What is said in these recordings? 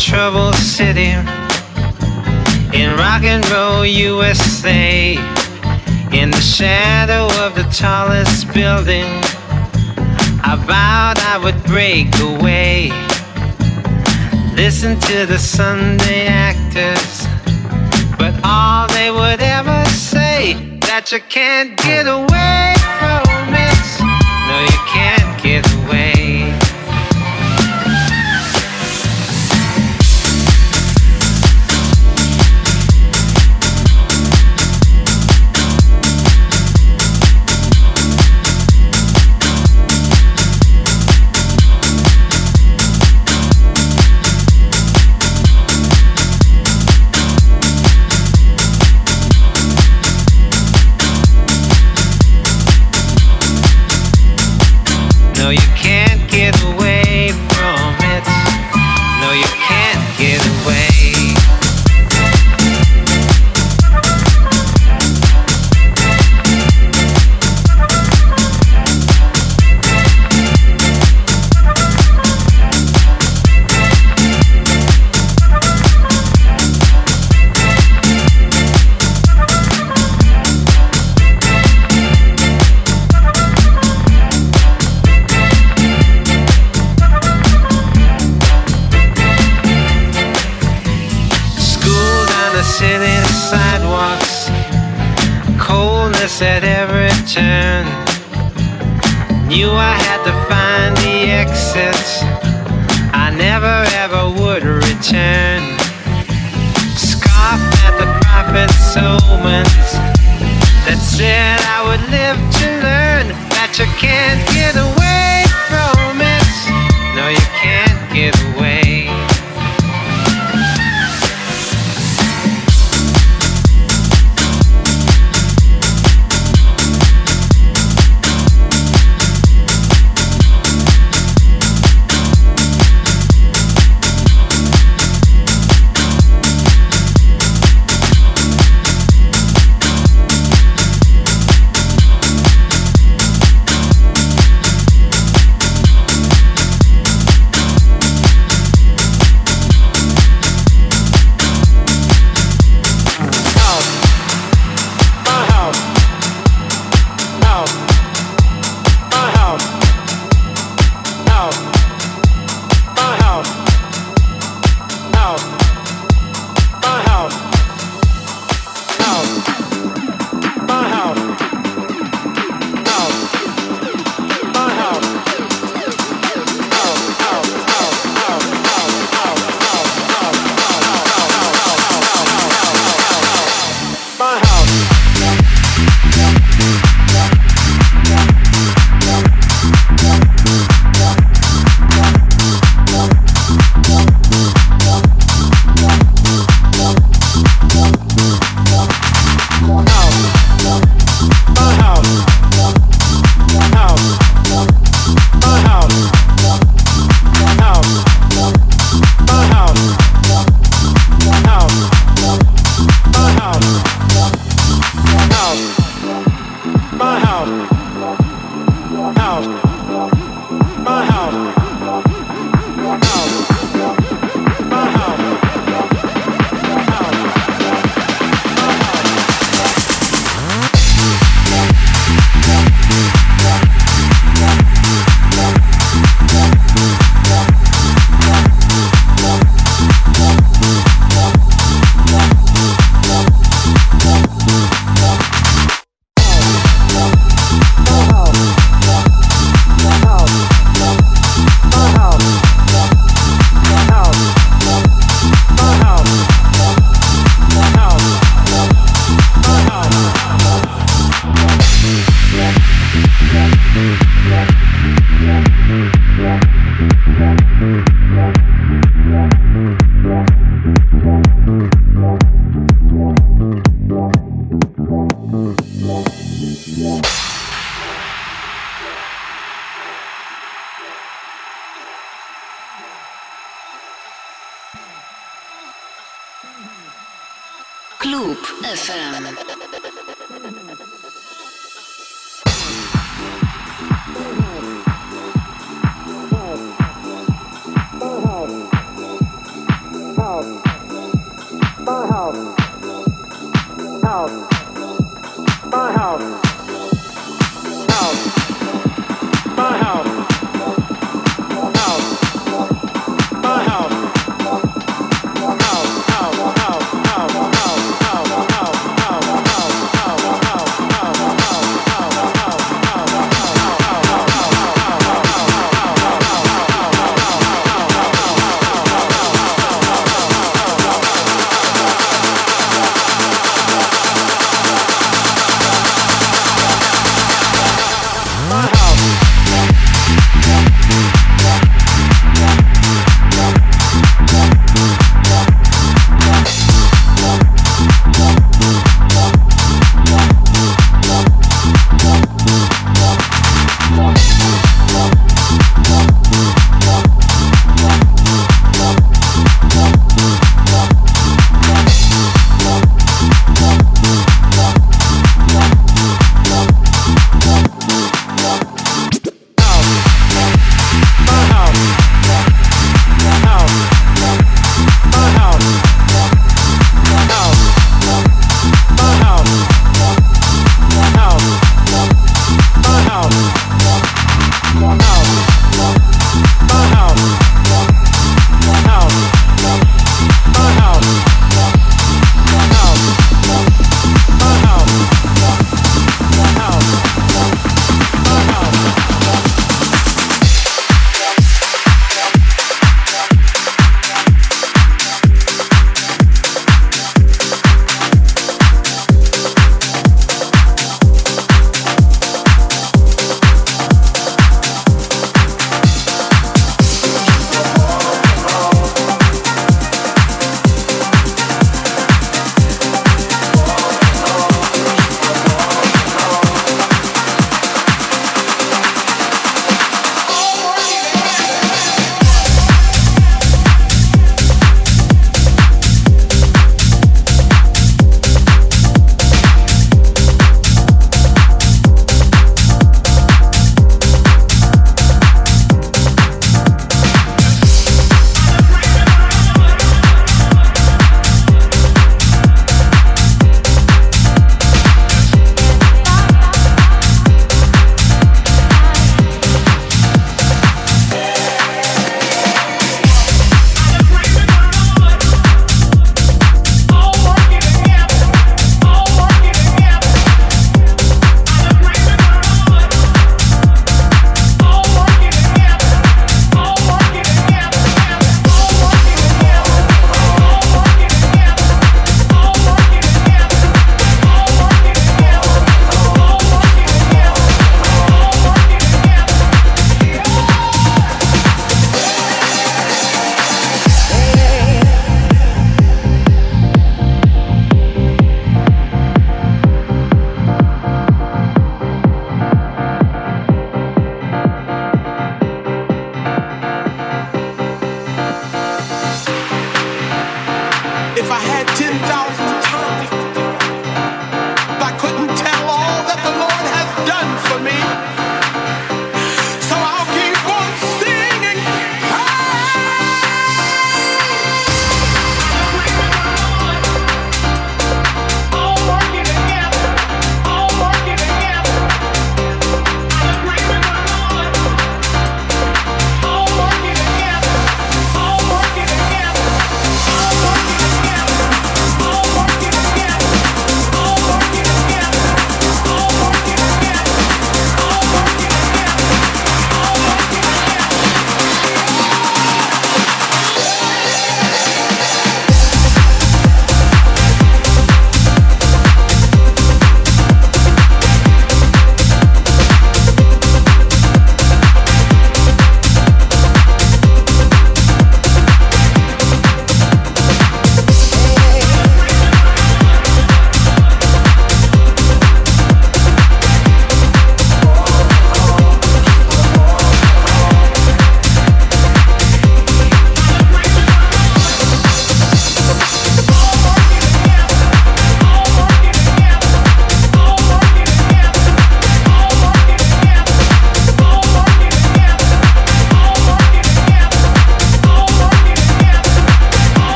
trouble city in rock and roll USA. In the shadow of the tallest building, I vowed I would break away. Listen to the Sunday actors, but all they would ever say that you can't get away from it. No, you can't get away. At turn. Knew I had to find the exits. I never ever would return. Scoff at the prophet's omens that said I would live to learn that you can't get away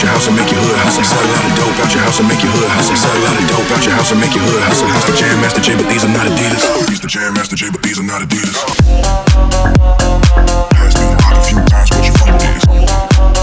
out your house and make your hood hustle. Sell a lot of dope out your house and make your hood hustle. Sell a lot of dope out your house and make your hood hustle. House the Jam Master Jay, but these are not Adidas. He's the Jam Master Jay, but these are not Adidas. Has been rock a few times, but you fumbled it.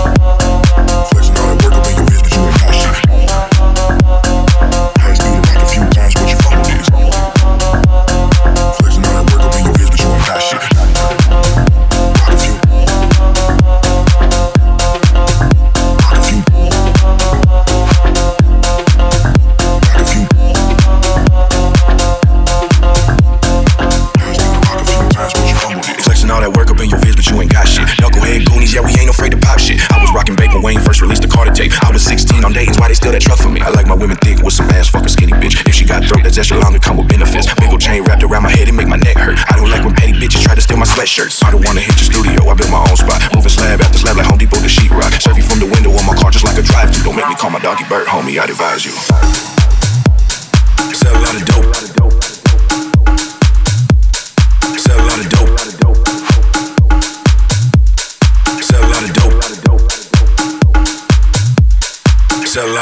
Shirts. I don't wanna hit your studio, I built my own spot. Moving slab after slab like Home Depot to sheetrock. Serve you from the window on my car just like a drive-thru. Don't make me call my doggy bird, homie, I'd advise you.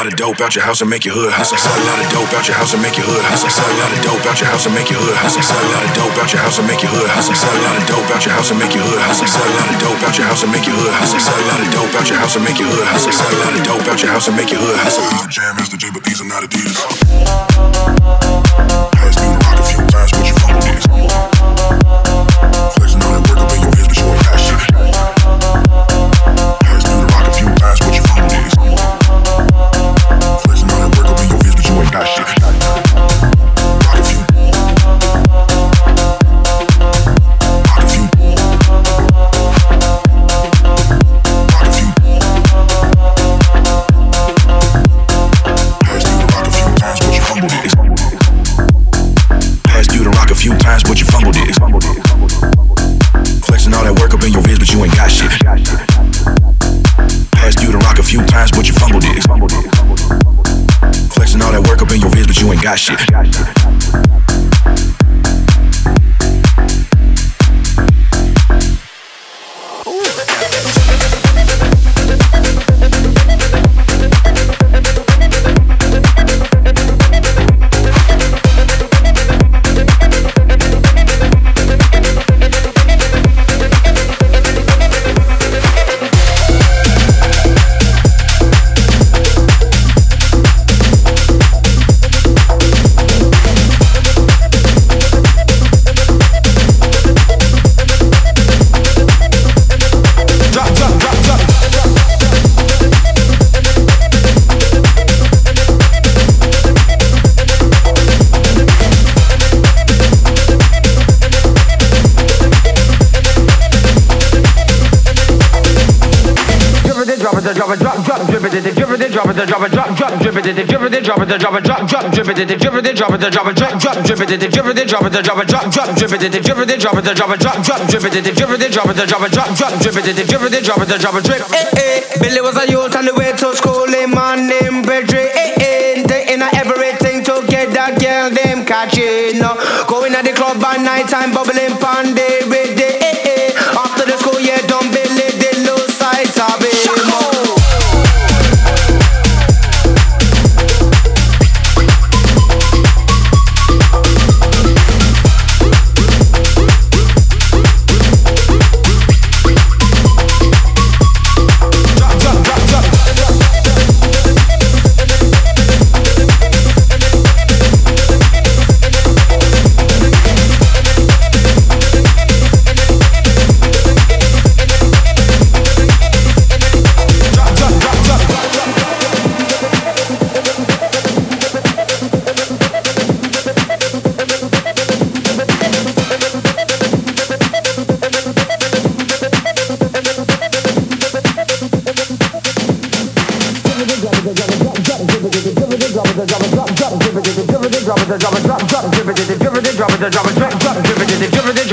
Lot of dope out your house and make your hood hustle. Sell a lot of dope out your house and make your hood hustle. Sell a lot of dope out your house and make your hood hustle. Sell a lot of dope out your house and make your hood hustle. Sell a lot of dope out your house and make your hood hustle. Sell a lot of dope out your house and make your hood hustle. Sell a lot of dope out your house and make your hood hustle. Sell a lot of dope out your house and make your hood are Jam Master Jay, got shit. Drop it, drop, drop, drip it, drip it, drop it, drop it, drop, drop, drip it, drip it, drop it, drop it, drop, drop, drip it, drip it, drop it, drop it, drop, drop, drip it, drip it, drop it, drop it, drop, drop, drip it, drip it, drop it, drop it, drop, drop, drip it, drip it, drop it, drop it, drip. Eh eh, Billy was a youth on the way to school, him man named Pedro. Eh eh, taking everything to get that girl them catching. Going at the club by night time, bubbling the day. Eh eh,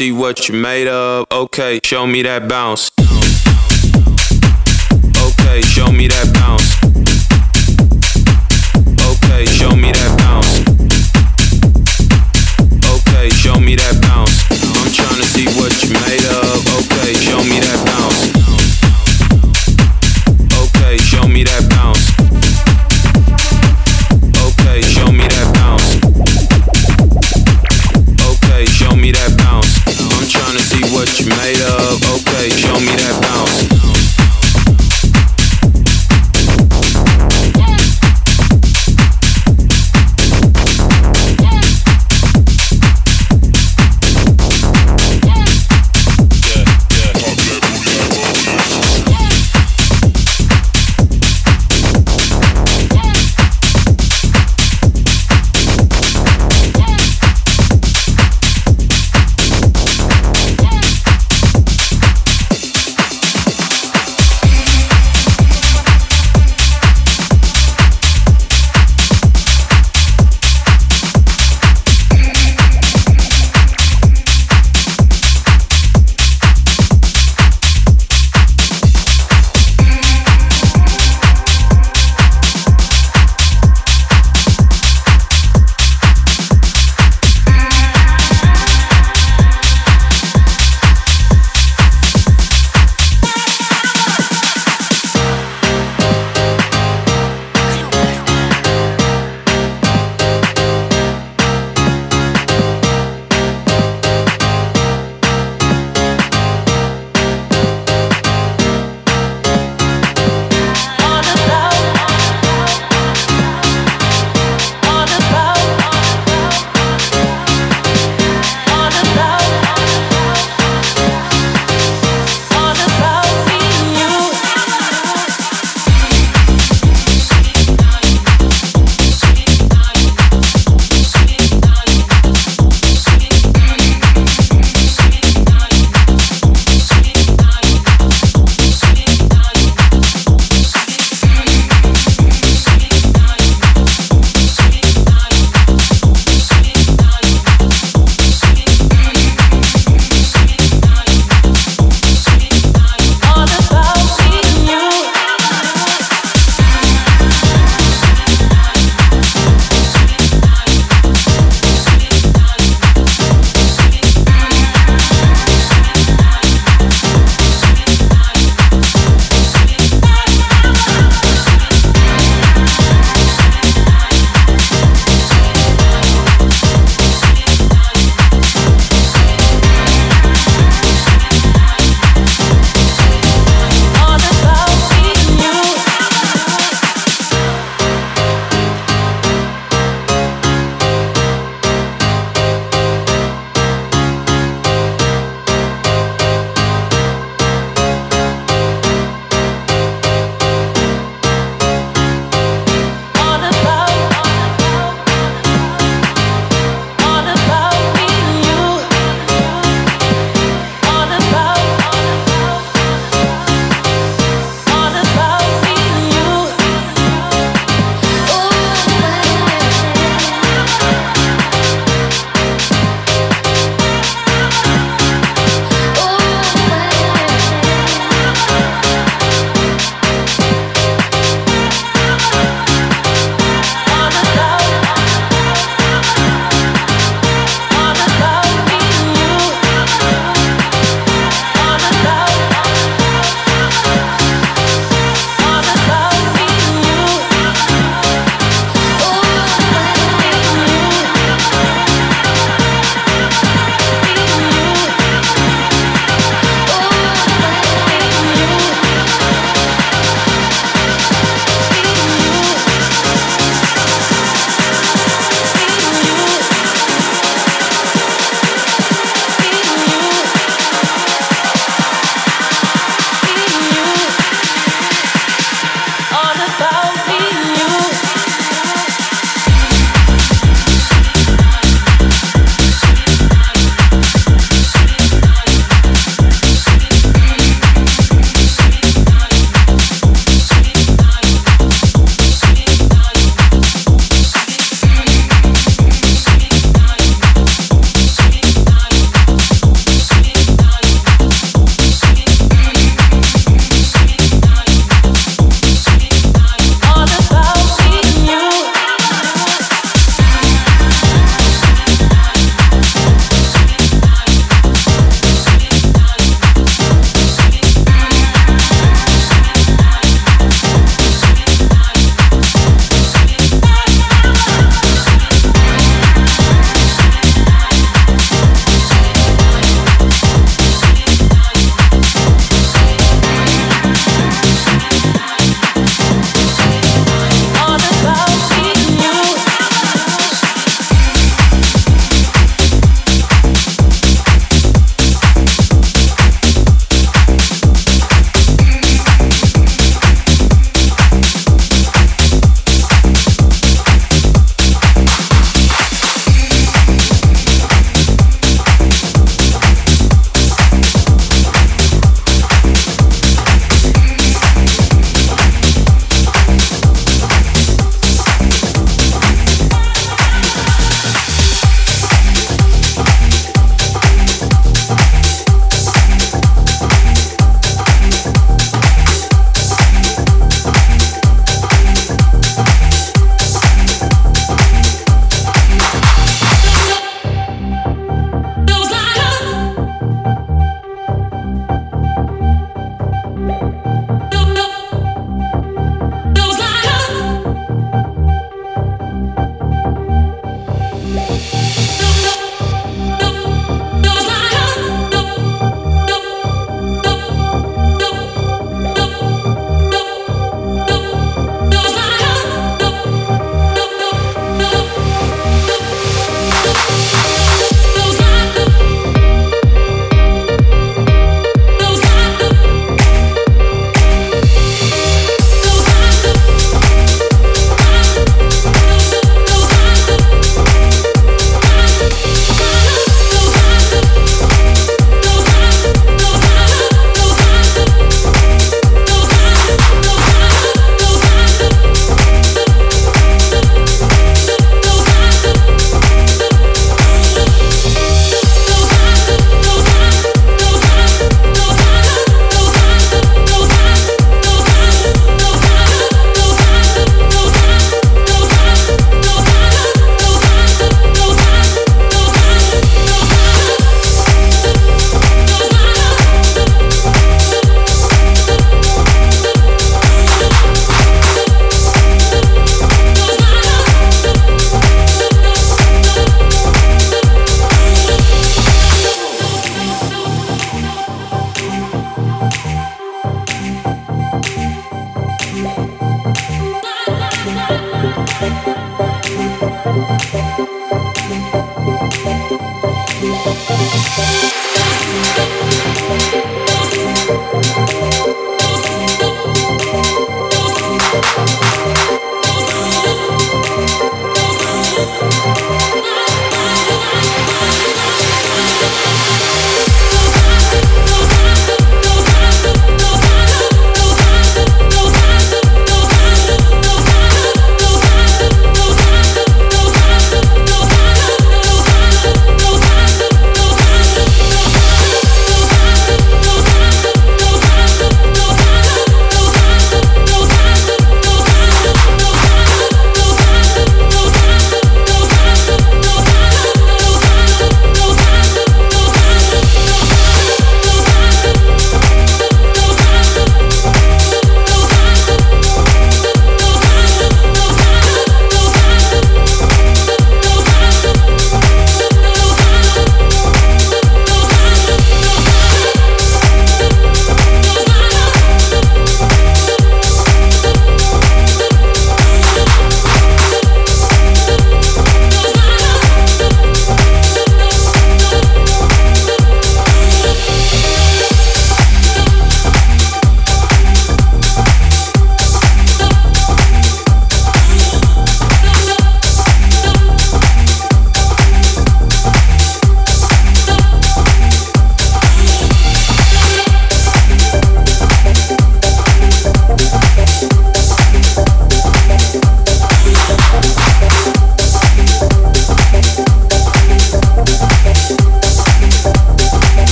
see what you made of. Okay, show me that bounce.